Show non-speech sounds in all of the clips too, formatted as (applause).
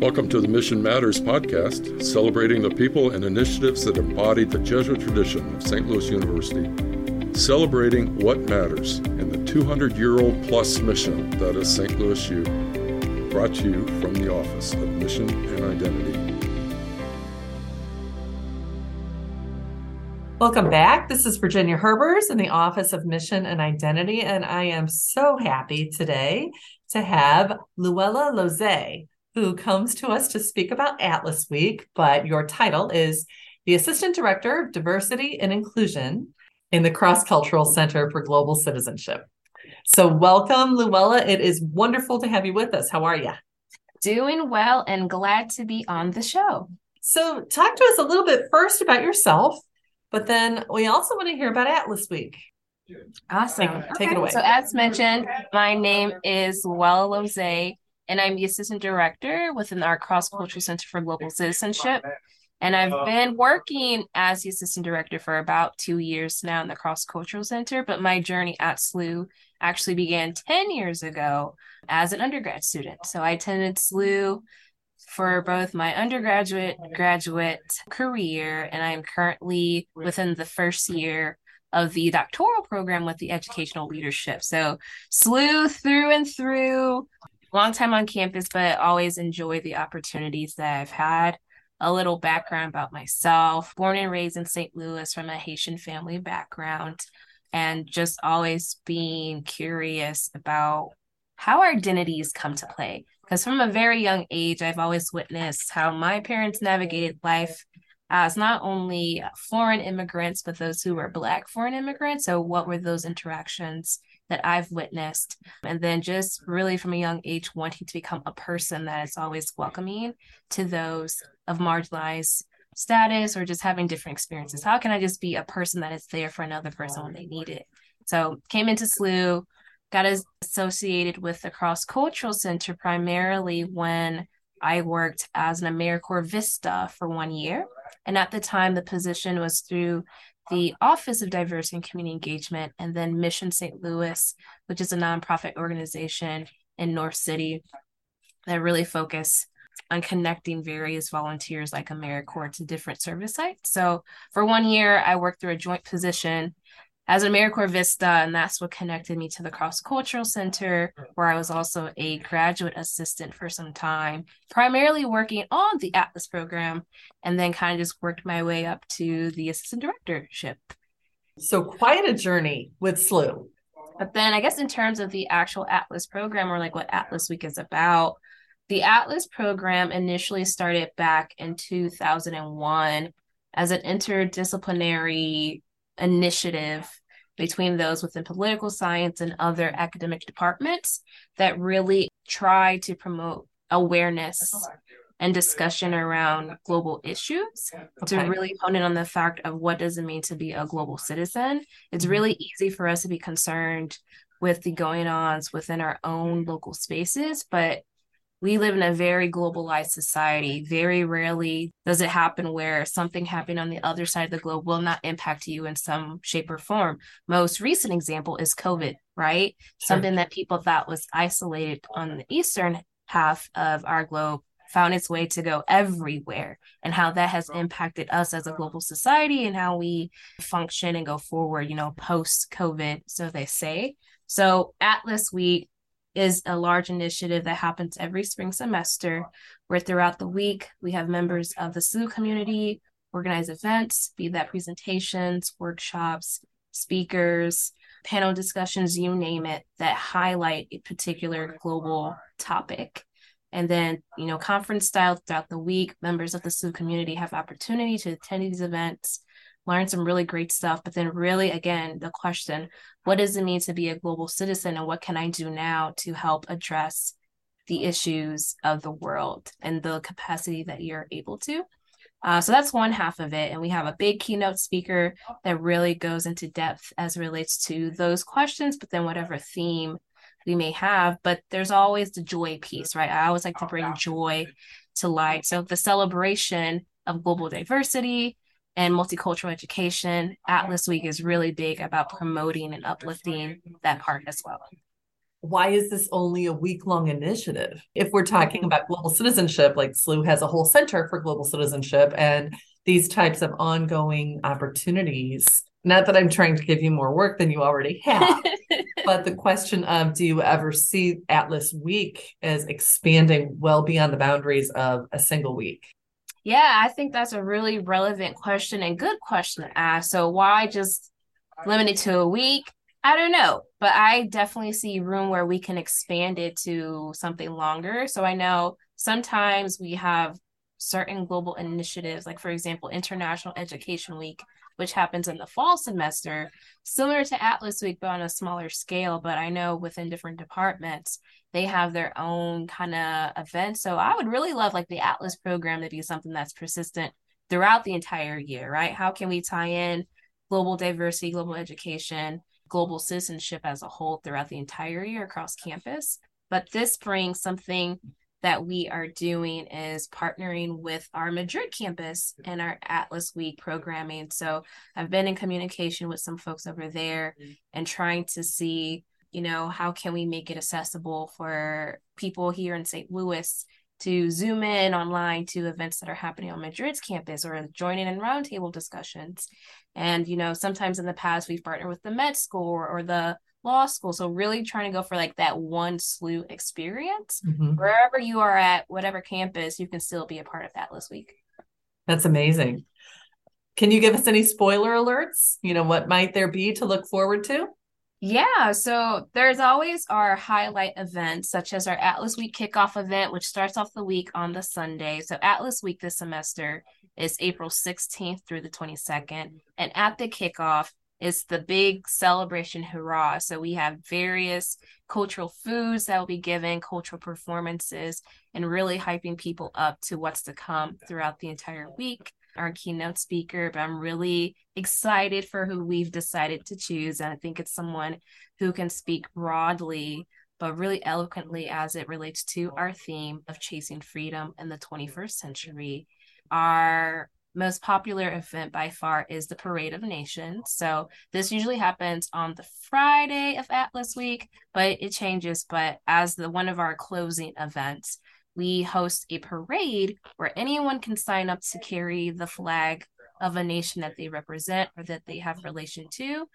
Welcome to the Mission Matters podcast, celebrating the people and initiatives that embody the Jesuit tradition of St. Louis University, celebrating what matters in the 200 year old plus mission that is St. Louis U. Brought to you from the Office of Mission and Identity. Welcome back. This is Virginia Herbers in the Office of Mission and Identity, and I am so happy today to have Luella Loseille who comes to us to speak about Atlas Week, but your title is the Assistant Director of Diversity and Inclusion in the Cross Cultural Center for Global Citizenship. So, welcome, Luella. It is wonderful to have you with us. How are you? Doing well and glad to be on the show. So, talk to us a little bit first about yourself, but then we also want to hear about Atlas Week. Awesome. Take, take it away. So, as mentioned, my name is Luella Loseille and I'm the assistant director within our Cross Cultural Center for Global Citizenship. And I've uh-huh. been working as the assistant director for about two years now in the Cross Cultural Center, but my journey at SLU actually began 10 years ago as an undergrad student. So I attended SLU for both my undergraduate graduate career, and I am currently within the first year of the doctoral program with the educational leadership. So SLU through and through, long time on campus, but always enjoy the opportunities that I've had. A little background about myself born and raised in St. Louis from a Haitian family background, and just always being curious about how our identities come to play. Because from a very young age, I've always witnessed how my parents navigated life as not only foreign immigrants, but those who were Black foreign immigrants. So, what were those interactions that I've witnessed? And then, just really from a young age, wanting to become a person that is always welcoming to those of marginalized status or just having different experiences. How can I just be a person that is there for another person when they need it? So, came into SLU, got associated with the Cross Cultural Center primarily when I worked as an AmeriCorps Vista for one year. And at the time, the position was through the Office of Diversity and Community Engagement and then Mission St. Louis, which is a nonprofit organization in North City that really focus on connecting various volunteers like AmeriCorps to different service sites. So for one year, I worked through a joint position as an AmeriCorps Vista, and that's what connected me to the Cross Cultural Center, where I was also a graduate assistant for some time, primarily working on the Atlas program, and then kind of just worked my way up to the assistant directorship. So quite a journey with SLU. But then I guess in terms of the actual Atlas program or like what Atlas Week is about, the Atlas program initially started back in 2001 as an interdisciplinary initiative between those within political science and other academic departments that really try to promote awareness and discussion around global issues okay. to really hone in on the fact of what does it mean to be a global citizen. It's mm-hmm. really easy for us to be concerned with the going ons within our own local spaces, but we live in a very globalized society. Very rarely does it happen where something happening on the other side of the globe will not impact you in some shape or form. Most recent example is COVID, right? Sure. Something that people thought was isolated on the eastern half of our globe found its way to go everywhere and how that has impacted us as a global society and how we function and go forward, you know, post COVID, so they say. So Atlas Week is a large initiative that happens every spring semester where throughout the week we have members of the SLU community organize events, be that presentations, workshops, speakers, panel discussions, you name it, that highlight a particular global topic. And then, you know, conference style throughout the week, members of the SLU community have opportunity to attend these events, learn some really great stuff. But then, really, again, the question what does it mean to be a global citizen? And what can I do now to help address the issues of the world and the capacity that you're able to? Uh, so that's one half of it. And we have a big keynote speaker that really goes into depth as it relates to those questions, but then whatever theme we may have. But there's always the joy piece, right? I always like to bring joy to light. So the celebration of global diversity, and multicultural education, Atlas Week is really big about promoting and uplifting that part as well. why is this only a week long initiative? If we're talking about global citizenship, like SLU has a whole center for global citizenship and these types of ongoing opportunities. Not that I'm trying to give you more work than you already have, (laughs) but the question of do you ever see Atlas Week as expanding well beyond the boundaries of a single week? Yeah, I think that's a really relevant question and good question to ask. So, why just limit it to a week? I don't know, but I definitely see room where we can expand it to something longer. So, I know sometimes we have certain global initiatives, like, for example, International Education Week, which happens in the fall semester, similar to Atlas Week, but on a smaller scale. But I know within different departments, they have their own kind of events. So I would really love like the Atlas program to be something that's persistent throughout the entire year, right? How can we tie in global diversity, global education, global citizenship as a whole throughout the entire year across campus? But this brings something that we are doing is partnering with our Madrid campus and our Atlas Week programming. So I've been in communication with some folks over there and trying to see, you know, how can we make it accessible for people here in St. Louis to zoom in online to events that are happening on Madrid's campus or joining in roundtable discussions. And, you know, sometimes in the past we've partnered with the med school or, or the law school. So really trying to go for like that one SLU experience. Mm-hmm. Wherever you are at, whatever campus, you can still be a part of Atlas Week. That's amazing. Can you give us any spoiler alerts? You know, what might there be to look forward to? Yeah, so there's always our highlight events, such as our Atlas Week kickoff event, which starts off the week on the Sunday. So, Atlas Week this semester is April 16th through the 22nd. And at the kickoff, it's the big celebration hurrah. So we have various cultural foods that will be given, cultural performances, and really hyping people up to what's to come throughout the entire week. Our keynote speaker, but I'm really excited for who we've decided to choose. And I think it's someone who can speak broadly, but really eloquently as it relates to our theme of chasing freedom in the 21st century. Our most popular event by far is the Parade of Nations. So this usually happens on the Friday of Atlas Week, but it changes. But as the one of our closing events, we host a parade where anyone can sign up to carry the flag of a nation that they represent or that they have relation to.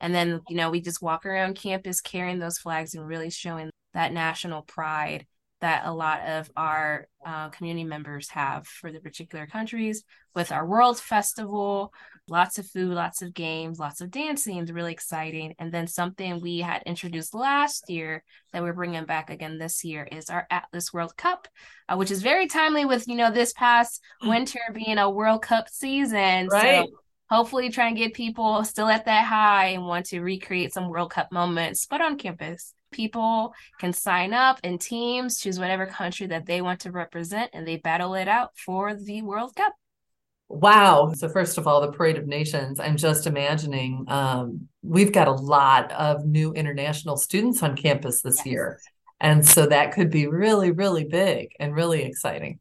And then, you know, we just walk around campus carrying those flags and really showing that national pride that a lot of our uh, community members have for the particular countries with our World Festival, lots of food, lots of games, lots of dancing, it's really exciting. And then something we had introduced last year that we're bringing back again this year is our Atlas World Cup, uh, which is very timely with, you know, this past winter being a World Cup season. Right. So hopefully try and get people still at that high and want to recreate some World Cup moments, but on campus people can sign up in teams, choose whatever country that they want to represent, and they battle it out for the World Cup. Wow. So, first of all, the Parade of Nations, I'm just imagining um, we've got a lot of new international students on campus this yes. year. And so that could be really, really big and really exciting.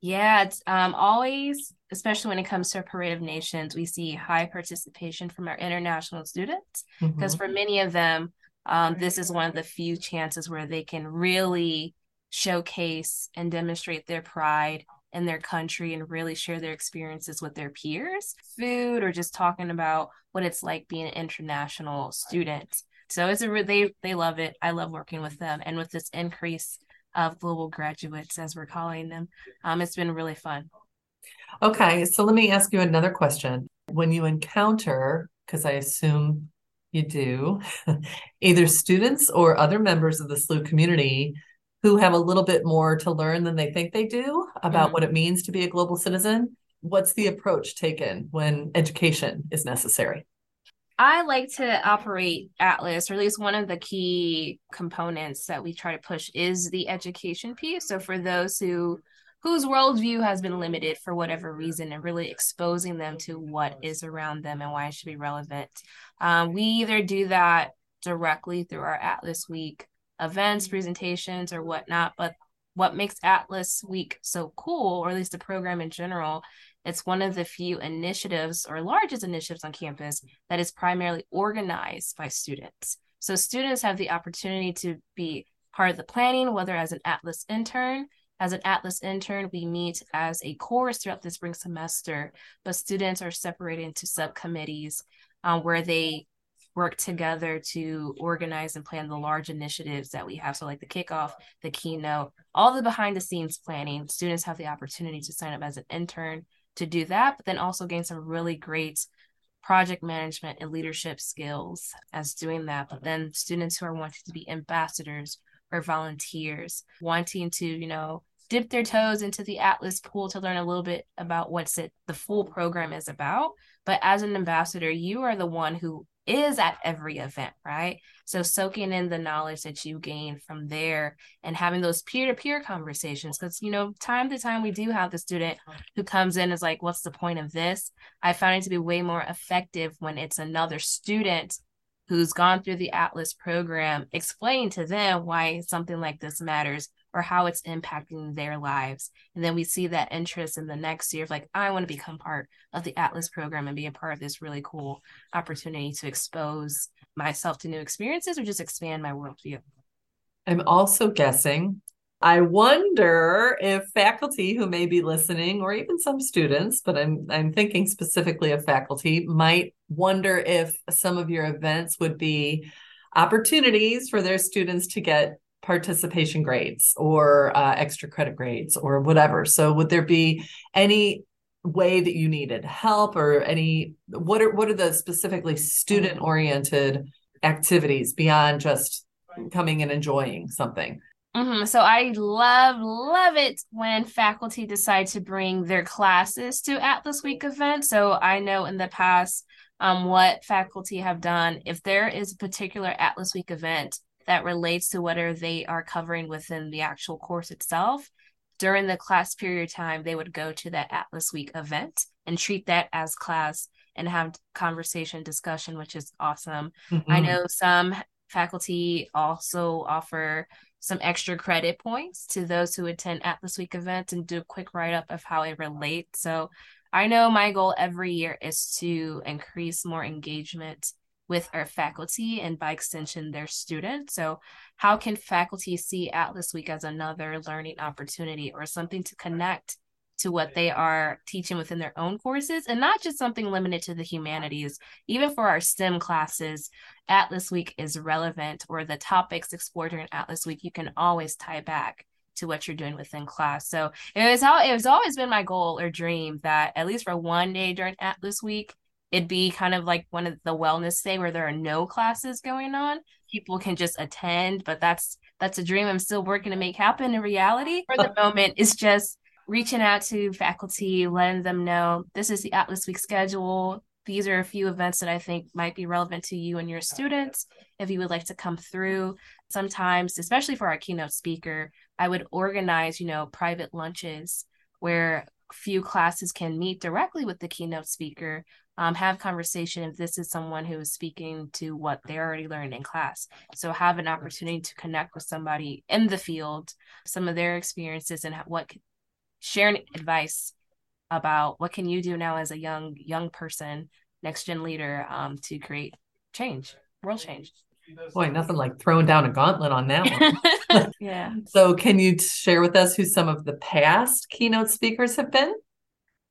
Yeah, it's um, always, especially when it comes to a Parade of Nations, we see high participation from our international students because mm-hmm. for many of them, um, this is one of the few chances where they can really showcase and demonstrate their pride in their country and really share their experiences with their peers, food, or just talking about what it's like being an international student. So it's a they they love it. I love working with them, and with this increase of global graduates, as we're calling them, um, it's been really fun. Okay, so let me ask you another question. When you encounter, because I assume you do, either students or other members of the SLU community who have a little bit more to learn than they think they do about mm-hmm. what it means to be a global citizen. What's the approach taken when education is necessary? I like to operate Atlas, or at least one of the key components that we try to push is the education piece. So, for those who whose worldview has been limited for whatever reason and really exposing them to what is around them and why it should be relevant. Um, we either do that directly through our Atlas Week events, presentations, or whatnot. But what makes Atlas Week so cool, or at least the program in general, it's one of the few initiatives or largest initiatives on campus that is primarily organized by students. So students have the opportunity to be part of the planning, whether as an Atlas intern. As an Atlas intern, we meet as a course throughout the spring semester, but students are separated into subcommittees um, where they work together to organize and plan the large initiatives that we have. So, like the kickoff, the keynote, all the behind the scenes planning. Students have the opportunity to sign up as an intern to do that, but then also gain some really great project management and leadership skills as doing that. But then students who are wanting to be ambassadors or volunteers, wanting to, you know, dip their toes into the Atlas pool to learn a little bit about what's it the full program is about. But as an ambassador, you are the one who is at every event, right? So soaking in the knowledge that you gain from there and having those peer-to-peer conversations. Because you know, time to time we do have the student who comes in is like, what's the point of this? I found it to be way more effective when it's another student who's gone through the Atlas program, explain to them why something like this matters or how it's impacting their lives. And then we see that interest in the next year of like, I want to become part of the Atlas program and be a part of this really cool opportunity to expose myself to new experiences or just expand my worldview. I'm also guessing. I wonder if faculty who may be listening, or even some students, but I'm I'm thinking specifically of faculty, might wonder if some of your events would be opportunities for their students to get participation grades or uh, extra credit grades or whatever. So would there be any way that you needed help or any what are what are the specifically student oriented activities beyond just coming and enjoying something? Mm-hmm. So I love, love it when faculty decide to bring their classes to Atlas Week events. So I know in the past um, what faculty have done. If there is a particular Atlas Week event that relates to whatever they are covering within the actual course itself, during the class period time, they would go to that Atlas Week event and treat that as class and have conversation discussion, which is awesome. Mm-hmm. I know some faculty also offer some extra credit points to those who attend Atlas Week events and do a quick write up of how it relates. So I know my goal every year is to increase more engagement with our faculty and by extension their students. So, how can faculty see Atlas Week as another learning opportunity or something to connect to what they are teaching within their own courses and not just something limited to the humanities? Even for our STEM classes, Atlas Week is relevant or the topics explored during Atlas Week, you can always tie back to what you're doing within class. So it was how it was always been my goal or dream that at least for one day during Atlas Week, it'd be kind of like one of the wellness day where there are no classes going on people can just attend but that's that's a dream i'm still working to make happen in reality (laughs) for the moment it's just reaching out to faculty letting them know this is the atlas week schedule. These are a few events that i think might be relevant to you and your students if you would like to come through. Sometimes especially for our keynote speaker i would organize you know private lunches where few classes can meet directly with the keynote speaker um, have conversation if this is someone who is speaking to what they already learned in class. So have an opportunity to connect with somebody in the field, some of their experiences and what sharing advice about what can you do now as a young young person, next gen leader, um, to create change, world change. Boy, nothing like throwing down a gauntlet on that one. (laughs) (laughs) yeah. So, can you share with us who some of the past keynote speakers have been?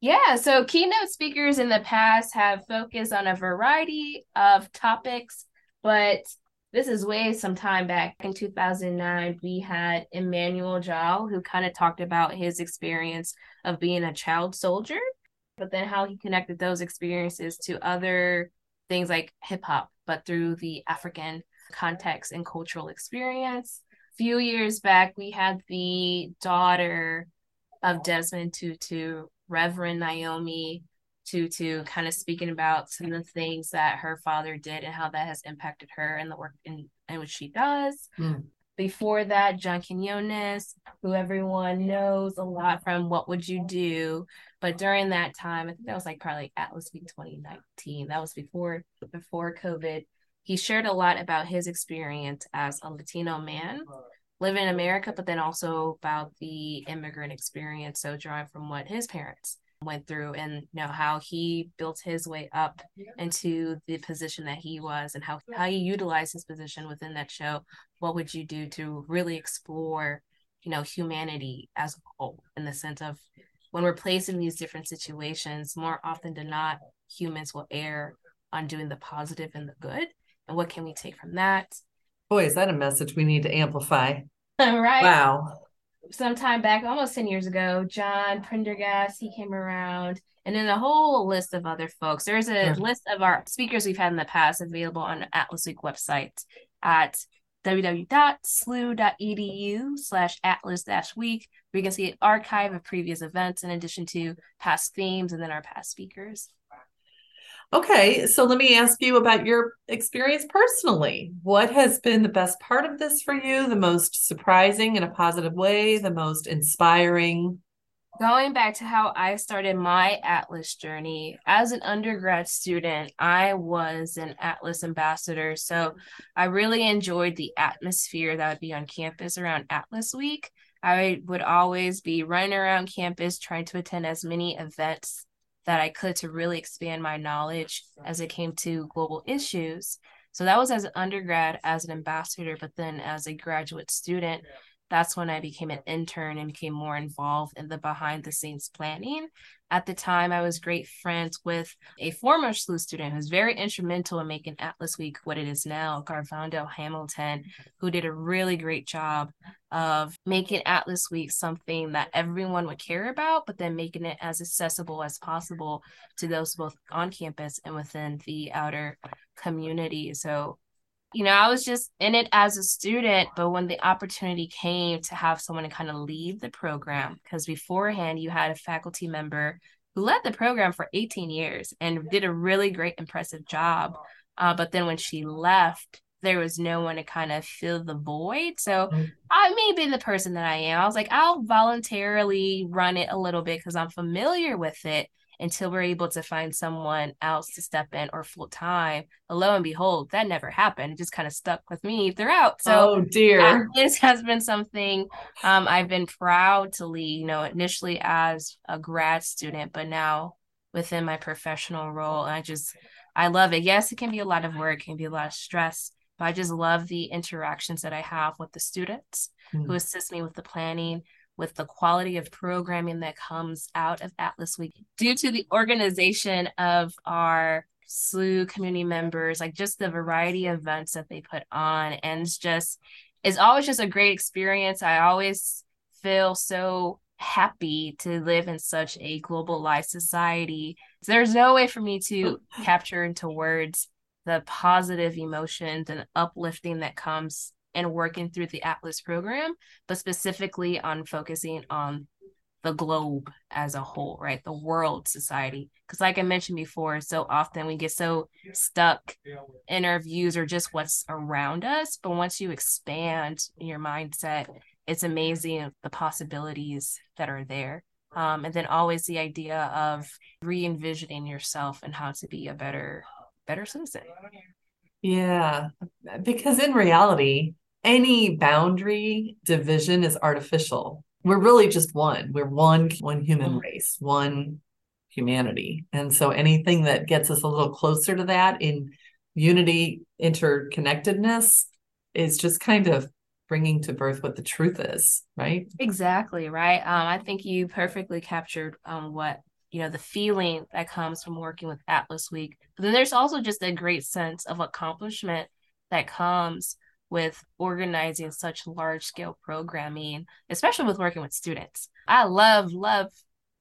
Yeah, so keynote speakers in the past have focused on a variety of topics, but this is way some time back. In 2009 we had emmanuel jal who kind of talked about his experience of being a child soldier but then how he connected those experiences to other things like hip-hop but through the african context and cultural experience. A few years back we had the daughter of desmond tutu Reverend Naomi Tutu kind of speaking about some of the things that her father did and how that has impacted her and the work in, in which she does. Mm. Before that, John Quinones, who everyone knows a lot from What Would You Do? But during that time, I think that was like probably Atlas Week 2019. That was before before COVID. He shared a lot about his experience as a Latino man live in America, but then also about the immigrant experience. So drawing from what his parents went through and you know how he built his way up into the position that he was and how how he utilized his position within that show what would you do to really explore you know humanity as a whole in the sense of when we're placed in these different situations more often than not humans will err on doing the positive and the good. And what can we take from that? Boy is that a message we need to amplify. (laughs) Right. Wow some time back, almost 10 years ago, John Prendergast, he came around, and then a whole list of other folks. There's a yeah. list of our speakers we've had in the past available on Atlas Week website at www.slu.edu slash atlas dash week where you can see an archive of previous events in addition to past themes and then our past speakers. Okay, so let me ask you about your experience personally. What has been the best part of this for you? The most surprising in a positive way, the most inspiring? Going back to how I started my Atlas journey, as an undergrad student, I was an Atlas ambassador. So I really enjoyed the atmosphere that would be on campus around Atlas Week. I would always be running around campus trying to attend as many events that I could to really expand my knowledge as it came to global issues. So that was as an undergrad, as an ambassador, but then as a graduate student, that's when I became an intern and became more involved in the behind the scenes planning. At the time, I was great friends with a former SLU student who's very instrumental in making Atlas Week what it is now, Garvando Hamilton, who did a really great job of making Atlas Week something that everyone would care about, but then making it as accessible as possible to those both on campus and within the outer community. So you know, I was just in it as a student, but when the opportunity came to have someone to kind of lead the program, because beforehand you had a faculty member who led the program for 18 years and did a really great, impressive job. Uh, but then when she left, there was no one to kind of fill the void. So mm-hmm. I may be the person that I am. I was like, I'll voluntarily run it a little bit because I'm familiar with it until we're able to find someone else to step in or full time. Lo and behold, that never happened. It just kind of stuck with me throughout. So oh dear, this has been something um, I've been proud to lead. You know, initially as a grad student, but now within my professional role, and I just I love it. Yes, it can be a lot of work, it can be a lot of stress. But I just love the interactions that I have with the students mm. who assist me with the planning, with the quality of programming that comes out of Atlas Week due to the organization of our SLU community members, like just the variety of events that they put on. And it's just, it's always just a great experience. I always feel so happy to live in such a globalized society. There's no way for me to capture into words the positive emotions and uplifting that comes and working through the Atlas program, but specifically on focusing on the globe as a whole, right? The world society. Because, like I mentioned before, so often we get so stuck in our views or just what's around us. But once you expand your mindset, it's amazing the possibilities that are there. Um, and then always the idea of re envisioning yourself and how to be a better, better citizen. Yeah. Because in reality, any boundary division is artificial. We're really just one. We're one one human mm-hmm. race, one humanity. And so anything that gets us a little closer to that in unity, interconnectedness is just kind of bringing to birth what the truth is, right? Exactly, right. Um, I think you perfectly captured um, what you know the feeling that comes from working with Atlas Week. But then there's also just a great sense of accomplishment that comes with organizing such large scale programming, especially with working with students. I love, love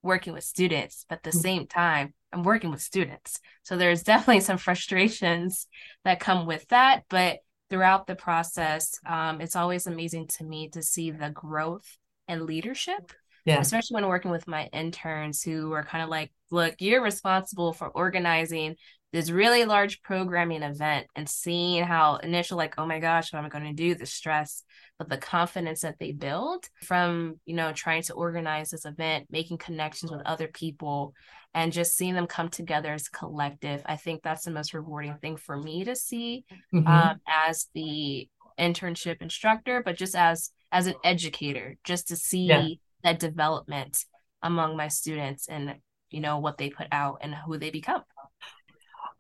working with students, but at the mm-hmm. same time, I'm working with students. So there's (laughs) definitely some frustrations that come with that. But throughout the process, um, it's always amazing to me to see the growth and leadership. Yeah. Especially when working with my interns who are kind of like, look, you're responsible for organizing this really large programming event and seeing how initial like oh my gosh what am i going to do the stress but the confidence that they build from you know trying to organize this event making connections with other people and just seeing them come together as a collective i think that's the most rewarding thing for me to see mm-hmm. um, as the internship instructor but just as as an educator just to see yeah. that development among my students and you know, what they put out and who they become.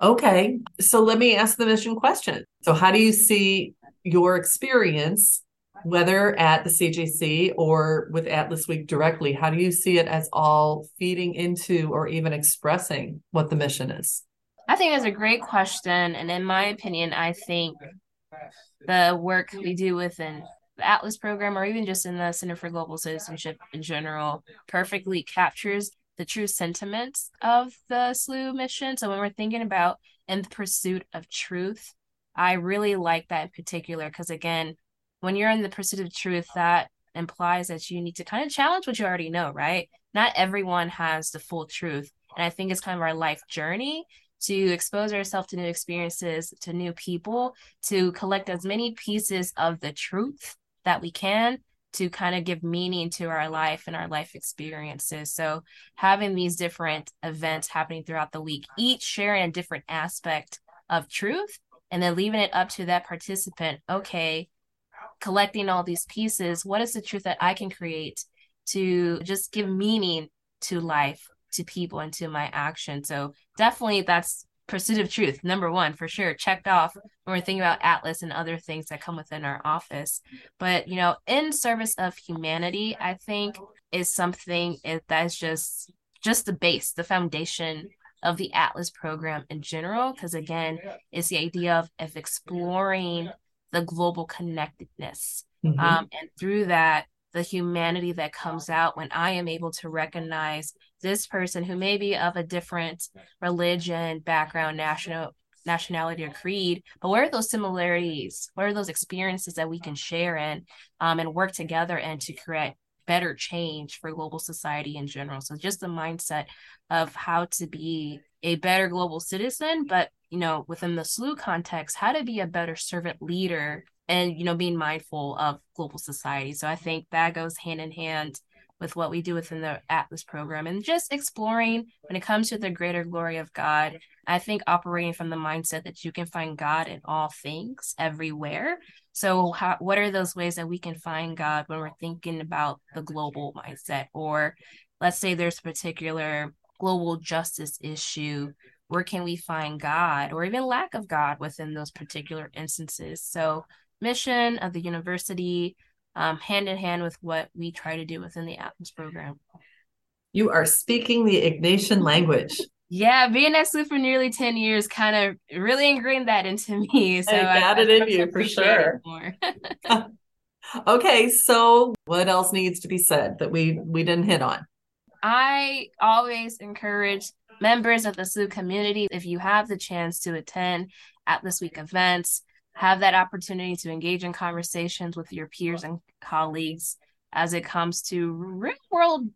Okay. So let me ask the mission question. So, how do you see your experience, whether at the CJC or with Atlas Week directly? How do you see it as all feeding into or even expressing what the mission is? I think that's a great question. And in my opinion, I think the work we do within the Atlas program or even just in the Center for Global Citizenship in general perfectly captures the true sentiments of the SLU mission. So when we're thinking about in the pursuit of truth, I really like that in particular because again, when you're in the pursuit of truth, that implies that you need to kind of challenge what you already know, right? Not everyone has the full truth. And I think it's kind of our life journey to expose ourselves to new experiences, to new people, to collect as many pieces of the truth that we can to kind of give meaning to our life and our life experiences. So, having these different events happening throughout the week, each sharing a different aspect of truth, and then leaving it up to that participant, okay, collecting all these pieces, what is the truth that I can create to just give meaning to life, to people, and to my action? So, definitely that's pursuit of truth number one for sure. Checked off when we're thinking about atlas and other things that come within our office. But you know in service of humanity i think is something that is just just the base the foundation of the atlas program in general. Because again it's the idea of, of exploring the global connectedness. Mm-hmm. um, and through that the humanity that comes out when I am able to recognize this person who may be of a different religion, background, national nationality or creed, but what are those similarities? What are those experiences that we can share in um, and work together and to create better change for global society in general? So just the mindset of how to be a better global citizen, but you know, within the SLU context, how to be a better servant leader and you know being mindful of global society. So i think that goes hand in hand with what we do within the atlas program and just exploring when it comes to the greater glory of god. I think operating from the mindset that you can find god in all things everywhere. So how, what are those ways that we can find god when we're thinking about the global mindset? Or let's say there's a particular global justice issue where can we find god or even lack of god within those particular instances? So mission of the university, um, hand in hand with what we try to do within the Atlas program. You are speaking the Ignatian language. Yeah, being at SLU for nearly 10 years kind of really ingrained that into me. (laughs) So I got I, it I in you for sure. (laughs) (laughs) okay, so what else needs to be said that we we didn't hit on? I always encourage members of the SLU community if you have the chance to attend Atlas Week events, have that opportunity to engage in conversations with your peers and colleagues as it comes to real world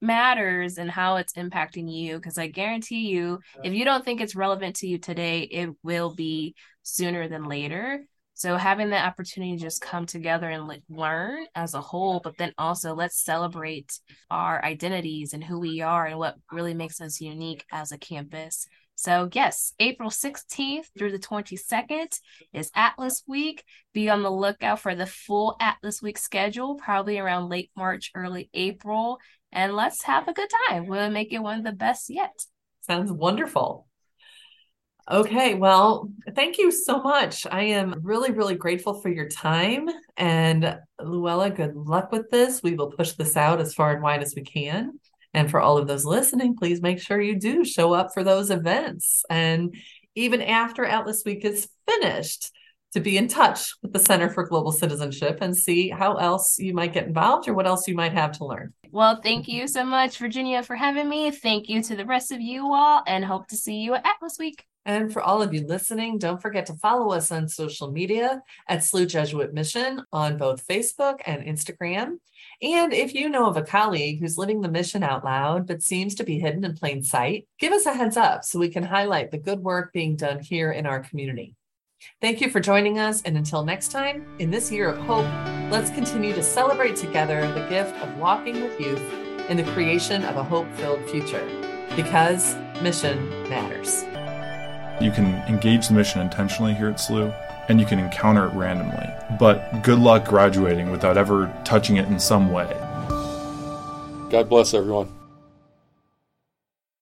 matters and how it's impacting you. Because i guarantee you if you don't think it's relevant to you today it will be sooner than later. So having the opportunity to just come together and learn as a whole but then also let's celebrate our identities and who we are and what really makes us unique as a campus so, yes, April 16th through the 22nd is Atlas Week. Be on the lookout for the full Atlas Week schedule, probably around late March, early April. And let's have a good time. We'll make it one of the best yet. Sounds wonderful. Okay, well, thank you so much. I am really, really grateful for your time. And Luella, good luck with this. We will push this out as far and wide as we can. And for all of those listening, please make sure you do show up for those events. And even after Atlas Week is finished, to be in touch with the Center for Global Citizenship and see how else you might get involved or what else you might have to learn. Well, thank you so much, Virginia, for having me. Thank you to the rest of you all, and hope to see you at Atlas Week. And for all of you listening, don't forget to follow us on social media at SLU Jesuit Mission on both Facebook and Instagram. And if you know of a colleague who's living the mission out loud but seems to be hidden in plain sight, give us a heads up so we can highlight the good work being done here in our community. Thank you for joining us. And until next time, in this year of hope, let's continue to celebrate together the gift of walking with youth in the creation of a hope filled future because mission matters. You can engage the mission intentionally here at SLU, and you can encounter it randomly. But good luck graduating without ever touching it in some way. God bless everyone.